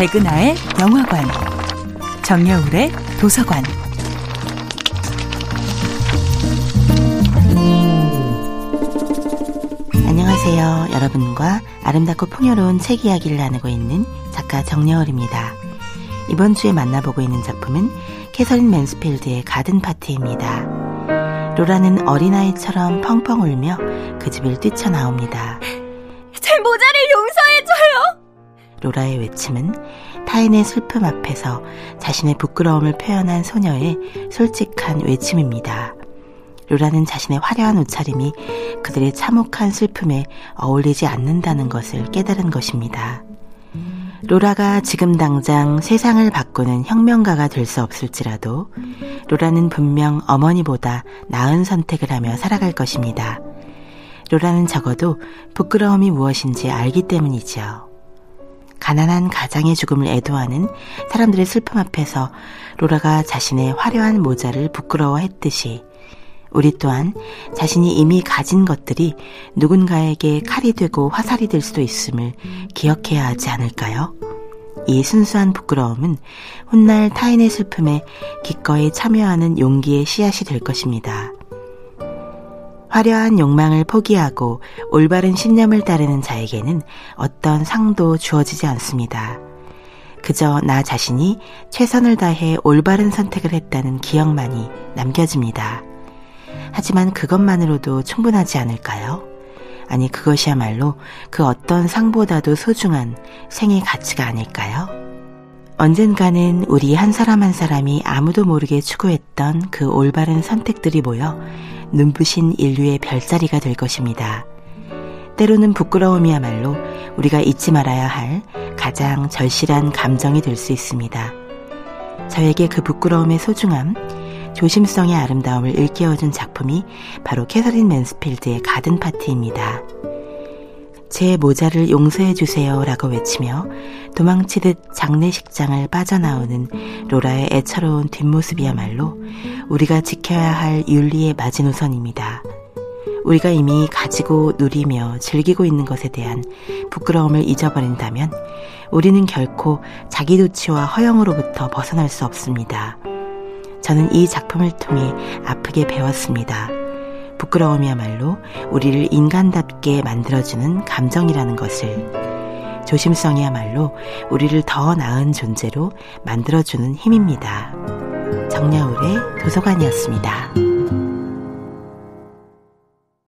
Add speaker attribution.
Speaker 1: 백은하의 영화관, 정여울의 도서관.
Speaker 2: 안녕하세요. 여러분과 아름답고 풍요로운 책 이야기를 나누고 있는 작가 정여울입니다. 이번 주에 만나보고 있는 작품은 캐서린 맨스필드의 가든 파티입니다. 로라는 어린아이처럼 펑펑 울며 그 집을 뛰쳐나옵니다.
Speaker 3: 제 모자를 용서해줘요!
Speaker 2: 로라의 외침은 타인의 슬픔 앞에서 자신의 부끄러움을 표현한 소녀의 솔직한 외침입니다. 로라는 자신의 화려한 옷차림이 그들의 참혹한 슬픔에 어울리지 않는다는 것을 깨달은 것입니다. 로라가 지금 당장 세상을 바꾸는 혁명가가 될 수 없을지라도 로라는 분명 어머니보다 나은 선택을 하며 살아갈 것입니다. 로라는 적어도 부끄러움이 무엇인지 알기 때문이지요. 가난한 가장의 죽음을 애도하는 사람들의 슬픔 앞에서 로라가 자신의 화려한 모자를 부끄러워했듯이 우리 또한 자신이 이미 가진 것들이 누군가에게 칼이 되고 화살이 될 수도 있음을 기억해야 하지 않을까요? 이 순수한 부끄러움은 훗날 타인의 슬픔에 기꺼이 참여하는 용기의 씨앗이 될 것입니다. 화려한 욕망을 포기하고 올바른 신념을 따르는 자에게는 어떤 상도 주어지지 않습니다. 그저 나 자신이 최선을 다해 올바른 선택을 했다는 기억만이 남겨집니다. 하지만 그것만으로도 충분하지 않을까요? 아니, 그것이야말로 그 어떤 상보다도 소중한 생의 가치가 아닐까요? 언젠가는 우리 한 사람 한 사람이 아무도 모르게 추구했던 그 올바른 선택들이 모여 눈부신 인류의 별자리가 될 것입니다. 때로는 부끄러움이야말로 우리가 잊지 말아야 할 가장 절실한 감정이 될 수 있습니다. 저에게 그 부끄러움의 소중함, 조심성의 아름다움을 일깨워준 작품이 바로 캐서린 맨스필드의 가든 파티입니다. 제 모자를 용서해 주세요 라고 외치며 도망치듯 장례식장을 빠져나오는 로라의 애처로운 뒷모습이야말로 우리가 지켜야 할 윤리의 마지노선입니다. 우리가 이미 가지고 누리며 즐기고 있는 것에 대한 부끄러움을 잊어버린다면 우리는 결코 자기도취와 허영으로부터 벗어날 수 없습니다. 저는 이 작품을 통해 아프게 배웠습니다. 부끄러움이야말로 우리를 인간답게 만들어주는 감정이라는 것을 조심성이야말로 우리를 더 나은 존재로 만들어주는 힘입니다. 정여울의 도서관이었습니다.